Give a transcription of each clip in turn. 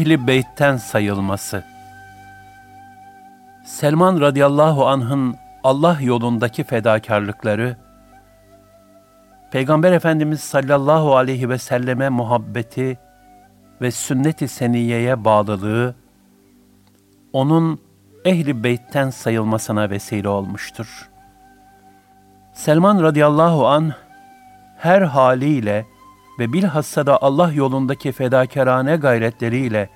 Ehli Beyt'ten sayılması Selman radıyallahu anh'ın Allah yolundaki fedakarlıkları, Peygamber Efendimiz sallallahu aleyhi ve selleme muhabbeti ve sünnet-i seniyeye bağlılığı, onun ehli beytten sayılmasına vesile olmuştur. Selman radıyallahu an her haliyle ve bilhassa da Allah yolundaki fedakarane gayretleriyle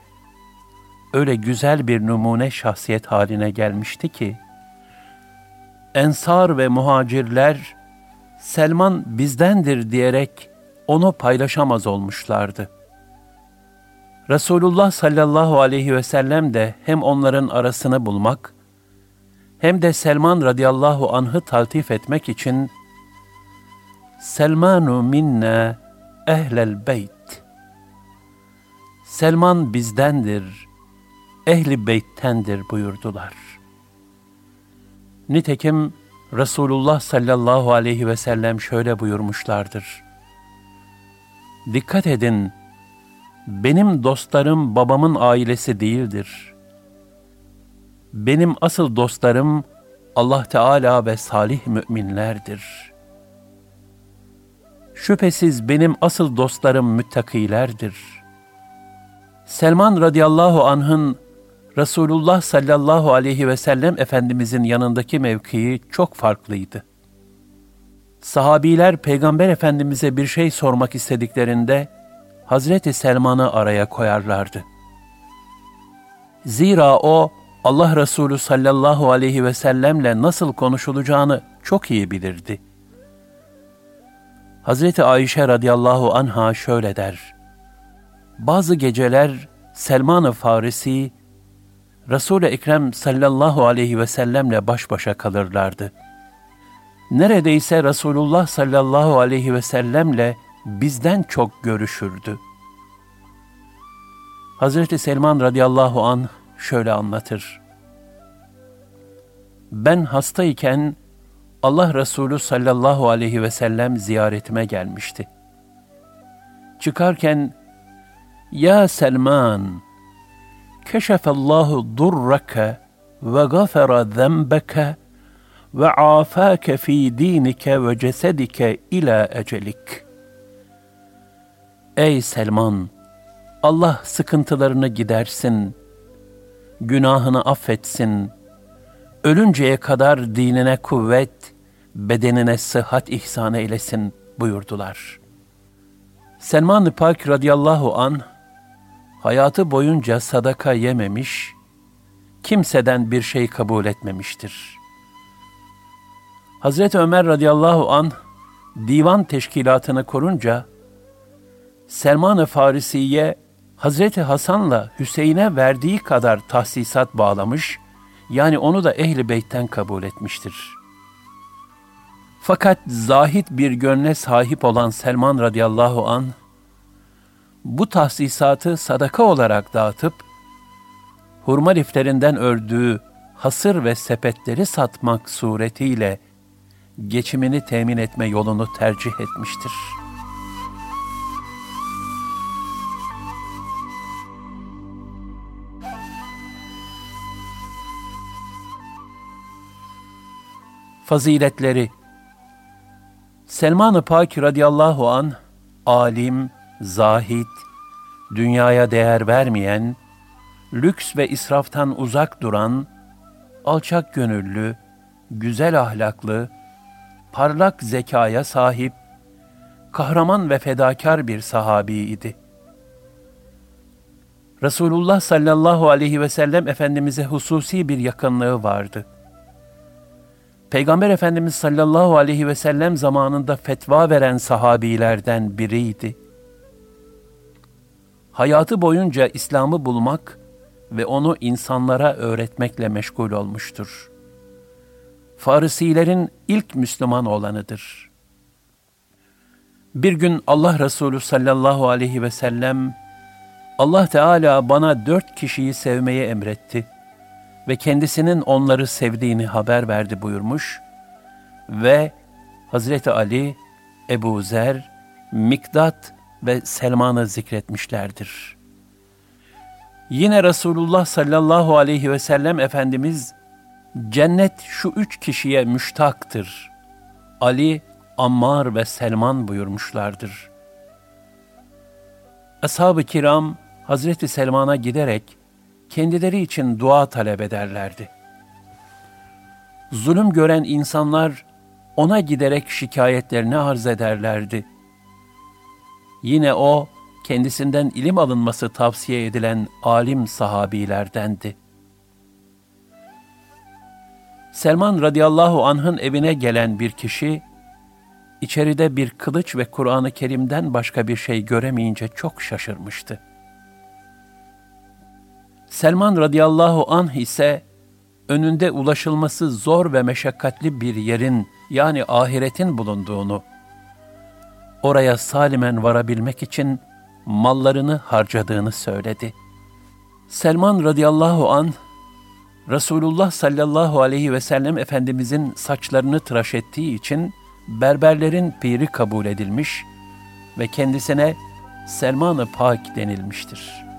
öyle güzel bir numune şahsiyet haline gelmişti ki, Ensar ve muhacirler, Selman bizdendir diyerek onu paylaşamaz olmuşlardı. Resulullah sallallahu aleyhi ve sellem de hem onların arasını bulmak, hem de Selman radıyallahu anh'ı taltif etmek için Selmanu minna ehlel beyt. Selman bizdendir, ehli beyttendir buyurdular. Nitekim Resulullah sallallahu aleyhi ve sellem şöyle buyurmuşlardır. Dikkat edin, benim dostlarım babamın ailesi değildir. Benim asıl dostlarım Allah Teala ve salih müminlerdir.'' Şüphesiz benim asıl dostlarım müttakilerdir. Selman radıyallahu anh'ın Resulullah sallallahu aleyhi ve sellem Efendimizin yanındaki mevkii çok farklıydı. Sahabiler Peygamber Efendimiz'e bir şey sormak istediklerinde Hazreti Selman'ı araya koyarlardı. Zira o Allah Resulü sallallahu aleyhi ve sellemle nasıl konuşulacağını çok iyi bilirdi.'' Hazreti Ayşe radıyallahu anha şöyle der. Bazı geceler Selman-ı Farisi, Resul-i Ekrem sallallahu aleyhi ve sellemle baş başa kalırlardı. Neredeyse Resulullah sallallahu aleyhi ve sellemle bizden çok görüşürdü. Hazreti Selman radıyallahu an şöyle anlatır. Ben hastayken Allah Resulü sallallahu aleyhi ve sellem ziyaretime gelmişti. Çıkarken, Ya Selman, keşefallahu durraka ve gafara zenbeke ve afake fi dinike ve cesedike ila ecelik. Ey Selman! Allah sıkıntılarını gidersin, günahını affetsin, ölünceye kadar dinine kuvvet, bedenine sıhhat ihsan eylesin buyurdular. Selman-ı Pak radıyallahu an hayatı boyunca sadaka yememiş, kimseden bir şey kabul etmemiştir. Hazreti Ömer radıyallahu an divan teşkilatını korunca Selman-ı Farisi'ye Hazreti Hasan'la Hüseyin'e verdiği kadar tahsisat bağlamış, yani onu da ehli beytten kabul etmiştir.'' Fakat zahit bir gönle sahip olan Selman radıyallahu an bu tahsisatı sadaka olarak dağıtıp hurma liflerinden ördüğü hasır ve sepetleri satmak suretiyle geçimini temin etme yolunu tercih etmiştir. Faziletleri Selman-ı Pak radıyallahu an alim, zahid, dünyaya değer vermeyen, lüks ve israftan uzak duran, alçak gönüllü, güzel ahlaklı, parlak zekaya sahip, kahraman ve fedakar bir sahabiydi. Resulullah sallallahu aleyhi ve sellem Efendimiz'e hususi bir yakınlığı vardı. Peygamber Efendimiz sallallahu aleyhi ve sellem zamanında fetva veren sahabilerden biriydi. Hayatı boyunca İslam'ı bulmak ve onu insanlara öğretmekle meşgul olmuştur. Farisilerin ilk Müslüman olanıdır. Bir gün Allah Resulü sallallahu aleyhi ve sellem, Allah Teala bana dört kişiyi sevmeye emretti ve kendisinin onları sevdiğini haber verdi buyurmuş ve Hazreti Ali, Ebu Zer, Mikdat ve Selman'ı zikretmişlerdir. Yine Resulullah sallallahu aleyhi ve sellem Efendimiz, cennet şu üç kişiye müştaktır. Ali, Ammar ve Selman buyurmuşlardır. Ashab-ı kiram Hazreti Selman'a giderek kendileri için dua talep ederlerdi. Zulüm gören insanlar ona giderek şikayetlerini arz ederlerdi. Yine o, kendisinden ilim alınması tavsiye edilen alim sahabilerdendi. Selman radıyallahu anh'ın evine gelen bir kişi, içeride bir kılıç ve Kur'an-ı Kerim'den başka bir şey göremeyince çok şaşırmıştı. Selman radıyallahu anh ise önünde ulaşılması zor ve meşakkatli bir yerin yani ahiretin bulunduğunu, oraya salimen varabilmek için mallarını harcadığını söyledi. Selman radıyallahu an Resulullah sallallahu aleyhi ve sellem Efendimizin saçlarını tıraş ettiği için berberlerin piri kabul edilmiş ve kendisine Selman-ı Pak denilmiştir.''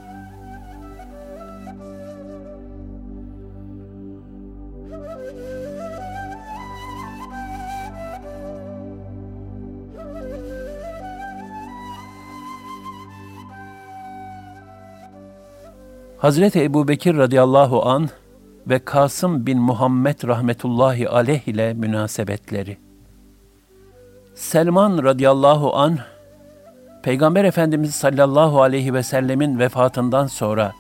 Hazreti Ebu Bekir radıyallahu an ve Kasım bin Muhammed rahmetullahi aleyh ile münasebetleri. Selman radıyallahu an Peygamber Efendimiz sallallahu aleyhi ve sellemin vefatından sonra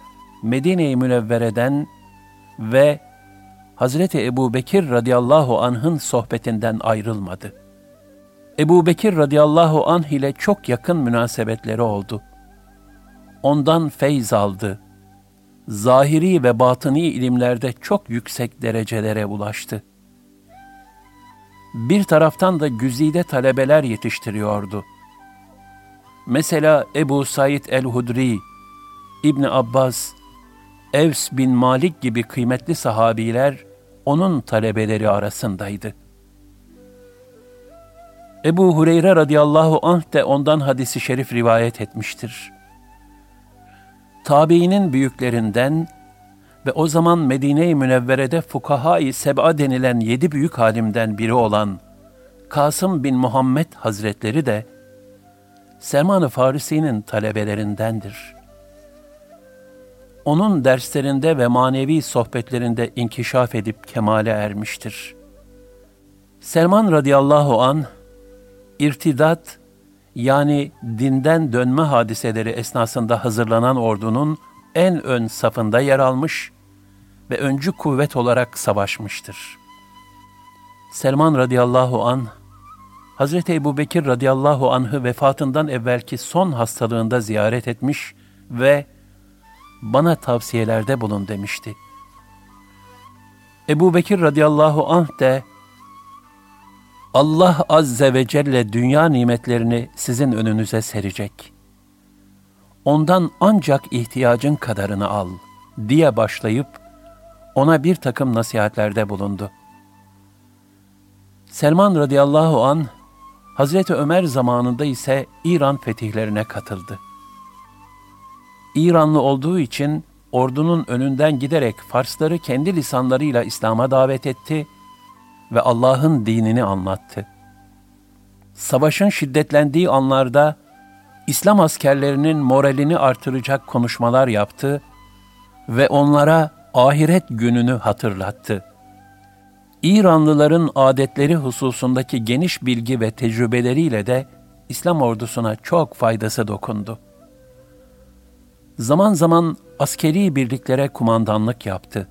Medine-i Münevvere'den ve Hazreti Ebu Bekir radıyallahu anh'ın sohbetinden ayrılmadı. Ebu Bekir radıyallahu anh ile çok yakın münasebetleri oldu. Ondan feyz aldı, zahiri ve batıni ilimlerde çok yüksek derecelere ulaştı. Bir taraftan da güzide talebeler yetiştiriyordu. Mesela Ebu Said el-Hudri, İbn Abbas, Evs bin Malik gibi kıymetli sahabiler onun talebeleri arasındaydı. Ebu Hureyre radıyallahu anh de ondan hadisi şerif rivayet etmiştir tabiinin büyüklerinden ve o zaman Medine-i Münevvere'de fukaha-i seb'a denilen yedi büyük halimden biri olan Kasım bin Muhammed Hazretleri de Selman-ı Farisi'nin talebelerindendir. Onun derslerinde ve manevi sohbetlerinde inkişaf edip kemale ermiştir. Selman radıyallahu an irtidat yani dinden dönme hadiseleri esnasında hazırlanan ordunun en ön safında yer almış ve öncü kuvvet olarak savaşmıştır. Selman radıyallahu an Hazreti Ebu Bekir radıyallahu anh'ı vefatından evvelki son hastalığında ziyaret etmiş ve bana tavsiyelerde bulun demişti. Ebu Bekir radıyallahu anh de Allah Azze ve Celle dünya nimetlerini sizin önünüze serecek. Ondan ancak ihtiyacın kadarını al diye başlayıp ona bir takım nasihatlerde bulundu. Selman radıyallahu an Hazreti Ömer zamanında ise İran fetihlerine katıldı. İranlı olduğu için ordunun önünden giderek Farsları kendi lisanlarıyla İslam'a davet etti ve Allah'ın dinini anlattı. Savaşın şiddetlendiği anlarda İslam askerlerinin moralini artıracak konuşmalar yaptı ve onlara ahiret gününü hatırlattı. İranlıların adetleri hususundaki geniş bilgi ve tecrübeleriyle de İslam ordusuna çok faydası dokundu. Zaman zaman askeri birliklere kumandanlık yaptı.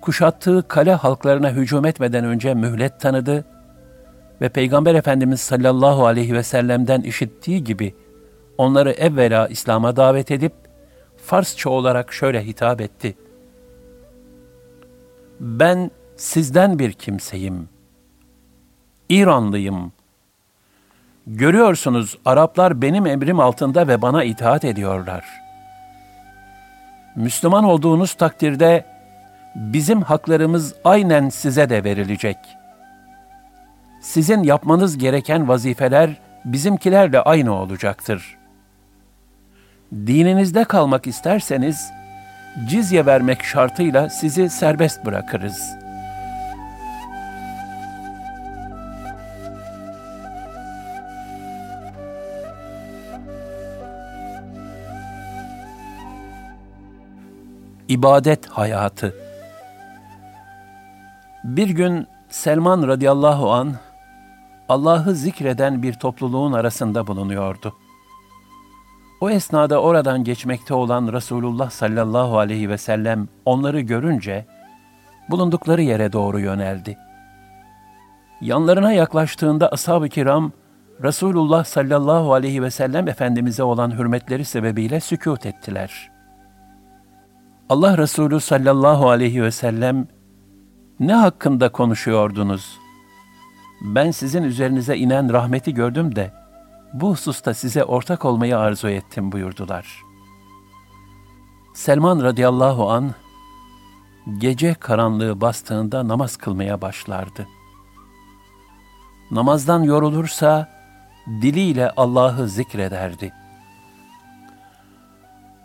Kuşattığı kale halklarına hücum etmeden önce mühlet tanıdı ve Peygamber Efendimiz sallallahu aleyhi ve sellem'den işittiği gibi onları evvela İslam'a davet edip Farsça olarak şöyle hitap etti. Ben sizden bir kimseyim. İranlıyım. Görüyorsunuz Araplar benim emrim altında ve bana itaat ediyorlar. Müslüman olduğunuz takdirde bizim haklarımız aynen size de verilecek. Sizin yapmanız gereken vazifeler bizimkilerle aynı olacaktır. Dininizde kalmak isterseniz cizye vermek şartıyla sizi serbest bırakırız.'' ibadet hayatı. Bir gün Selman radıyallahu an Allah'ı zikreden bir topluluğun arasında bulunuyordu. O esnada oradan geçmekte olan Resulullah sallallahu aleyhi ve sellem onları görünce bulundukları yere doğru yöneldi. Yanlarına yaklaştığında ashab-ı kiram Resulullah sallallahu aleyhi ve sellem Efendimiz'e olan hürmetleri sebebiyle sükut ettiler. Allah Resulü sallallahu aleyhi ve sellem ne hakkında konuşuyordunuz? Ben sizin üzerinize inen rahmeti gördüm de bu hususta size ortak olmayı arzu ettim buyurdular. Selman radıyallahu an gece karanlığı bastığında namaz kılmaya başlardı. Namazdan yorulursa diliyle Allah'ı zikrederdi.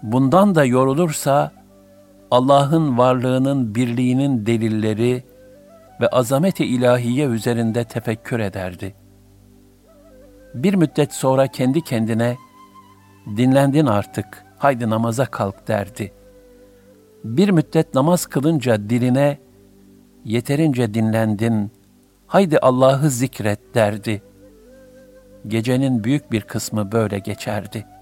Bundan da yorulursa Allah'ın varlığının birliğinin delilleri ve azameti ilahiye üzerinde tefekkür ederdi. Bir müddet sonra kendi kendine, dinlendin artık, haydi namaza kalk derdi. Bir müddet namaz kılınca diline, yeterince dinlendin, haydi Allah'ı zikret derdi. Gecenin büyük bir kısmı böyle geçerdi.''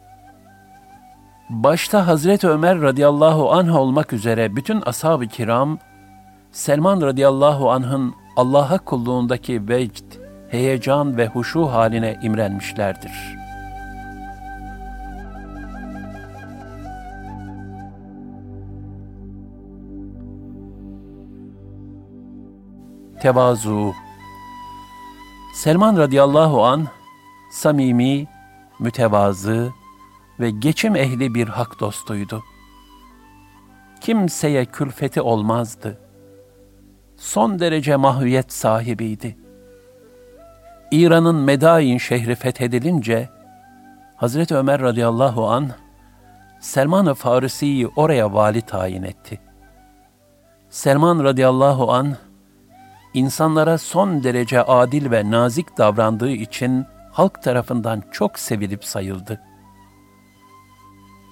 Başta Hazreti Ömer radıyallahu anh olmak üzere bütün ashab-ı kiram, Selman radıyallahu anh'ın Allah'a kulluğundaki vecd, heyecan ve huşu haline imrenmişlerdir. Tevazu Selman radıyallahu an samimi, mütevazı, ve geçim ehli bir hak dostuydu. Kimseye külfeti olmazdı. Son derece mahviyet sahibiydi. İran'ın Medain şehri fethedilince Hazreti Ömer radıyallahu an Selman-ı Farisi'yi oraya vali tayin etti. Selman radıyallahu an insanlara son derece adil ve nazik davrandığı için halk tarafından çok sevilip sayıldı.''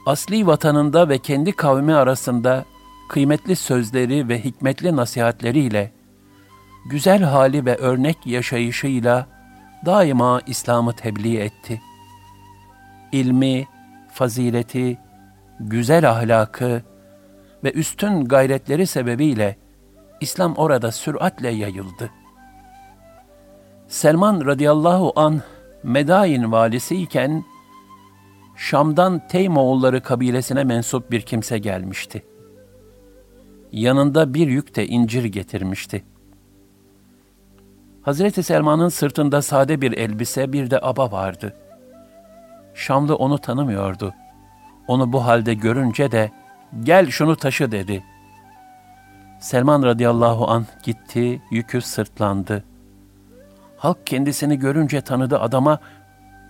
Asli vatanında ve kendi kavmi arasında kıymetli sözleri ve hikmetli nasihatleriyle, güzel hali ve örnek yaşayışıyla daima İslam'ı tebliğ etti. İlmi, fazileti, güzel ahlakı ve üstün gayretleri sebebiyle İslam orada süratle yayıldı. Selman radıyallahu an Medain valisiyken Şam'dan Teymoğulları kabilesine mensup bir kimse gelmişti. Yanında bir yük de incir getirmişti. Hazreti Selman'ın sırtında sade bir elbise, bir de aba vardı. Şamlı onu tanımıyordu. Onu bu halde görünce de, gel şunu taşı dedi. Selman radıyallahu an gitti, yükü sırtlandı. Halk kendisini görünce tanıdı adama,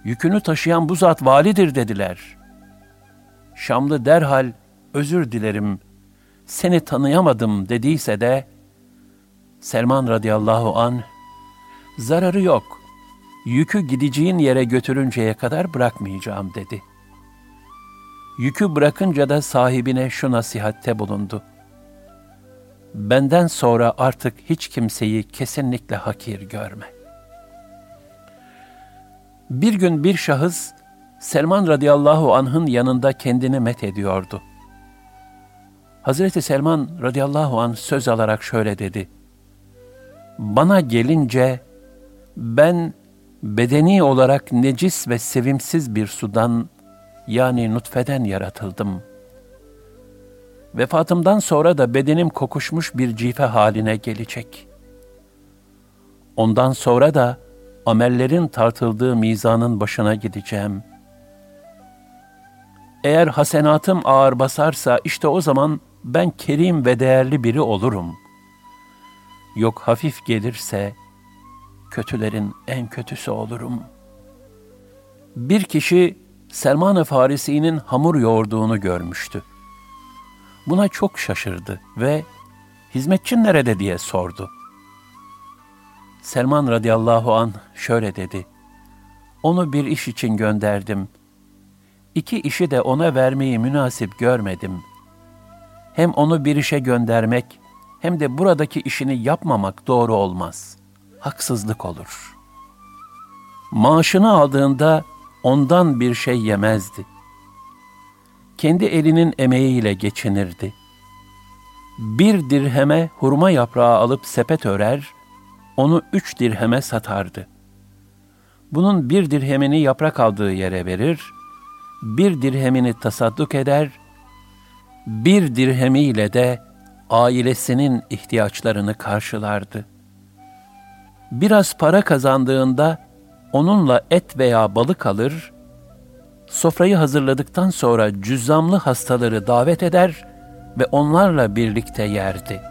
yükünü taşıyan bu zat validir dediler. Şamlı derhal özür dilerim, seni tanıyamadım dediyse de, Selman radıyallahu an zararı yok, yükü gideceğin yere götürünceye kadar bırakmayacağım dedi. Yükü bırakınca da sahibine şu nasihatte bulundu. benden sonra artık hiç kimseyi kesinlikle hakir görme. Bir gün bir şahıs Selman radıyallahu anh'ın yanında kendini met ediyordu. Hazreti Selman radıyallahu anh söz alarak şöyle dedi. Bana gelince ben bedeni olarak necis ve sevimsiz bir sudan yani nutfeden yaratıldım. Vefatımdan sonra da bedenim kokuşmuş bir cife haline gelecek. Ondan sonra da amellerin tartıldığı mizanın başına gideceğim. Eğer hasenatım ağır basarsa işte o zaman ben kerim ve değerli biri olurum. Yok hafif gelirse kötülerin en kötüsü olurum. Bir kişi Selman-ı Farisi'nin hamur yoğurduğunu görmüştü. Buna çok şaşırdı ve hizmetçin nerede diye sordu. Selman radıyallahu an şöyle dedi. Onu bir iş için gönderdim. İki işi de ona vermeyi münasip görmedim. Hem onu bir işe göndermek hem de buradaki işini yapmamak doğru olmaz. Haksızlık olur. Maaşını aldığında ondan bir şey yemezdi. Kendi elinin emeğiyle geçinirdi. Bir dirheme hurma yaprağı alıp sepet örer, onu üç dirheme satardı. Bunun bir dirhemini yaprak aldığı yere verir, bir dirhemini tasadduk eder, bir dirhemiyle de ailesinin ihtiyaçlarını karşılardı. Biraz para kazandığında onunla et veya balık alır, sofrayı hazırladıktan sonra cüzzamlı hastaları davet eder ve onlarla birlikte yerdi.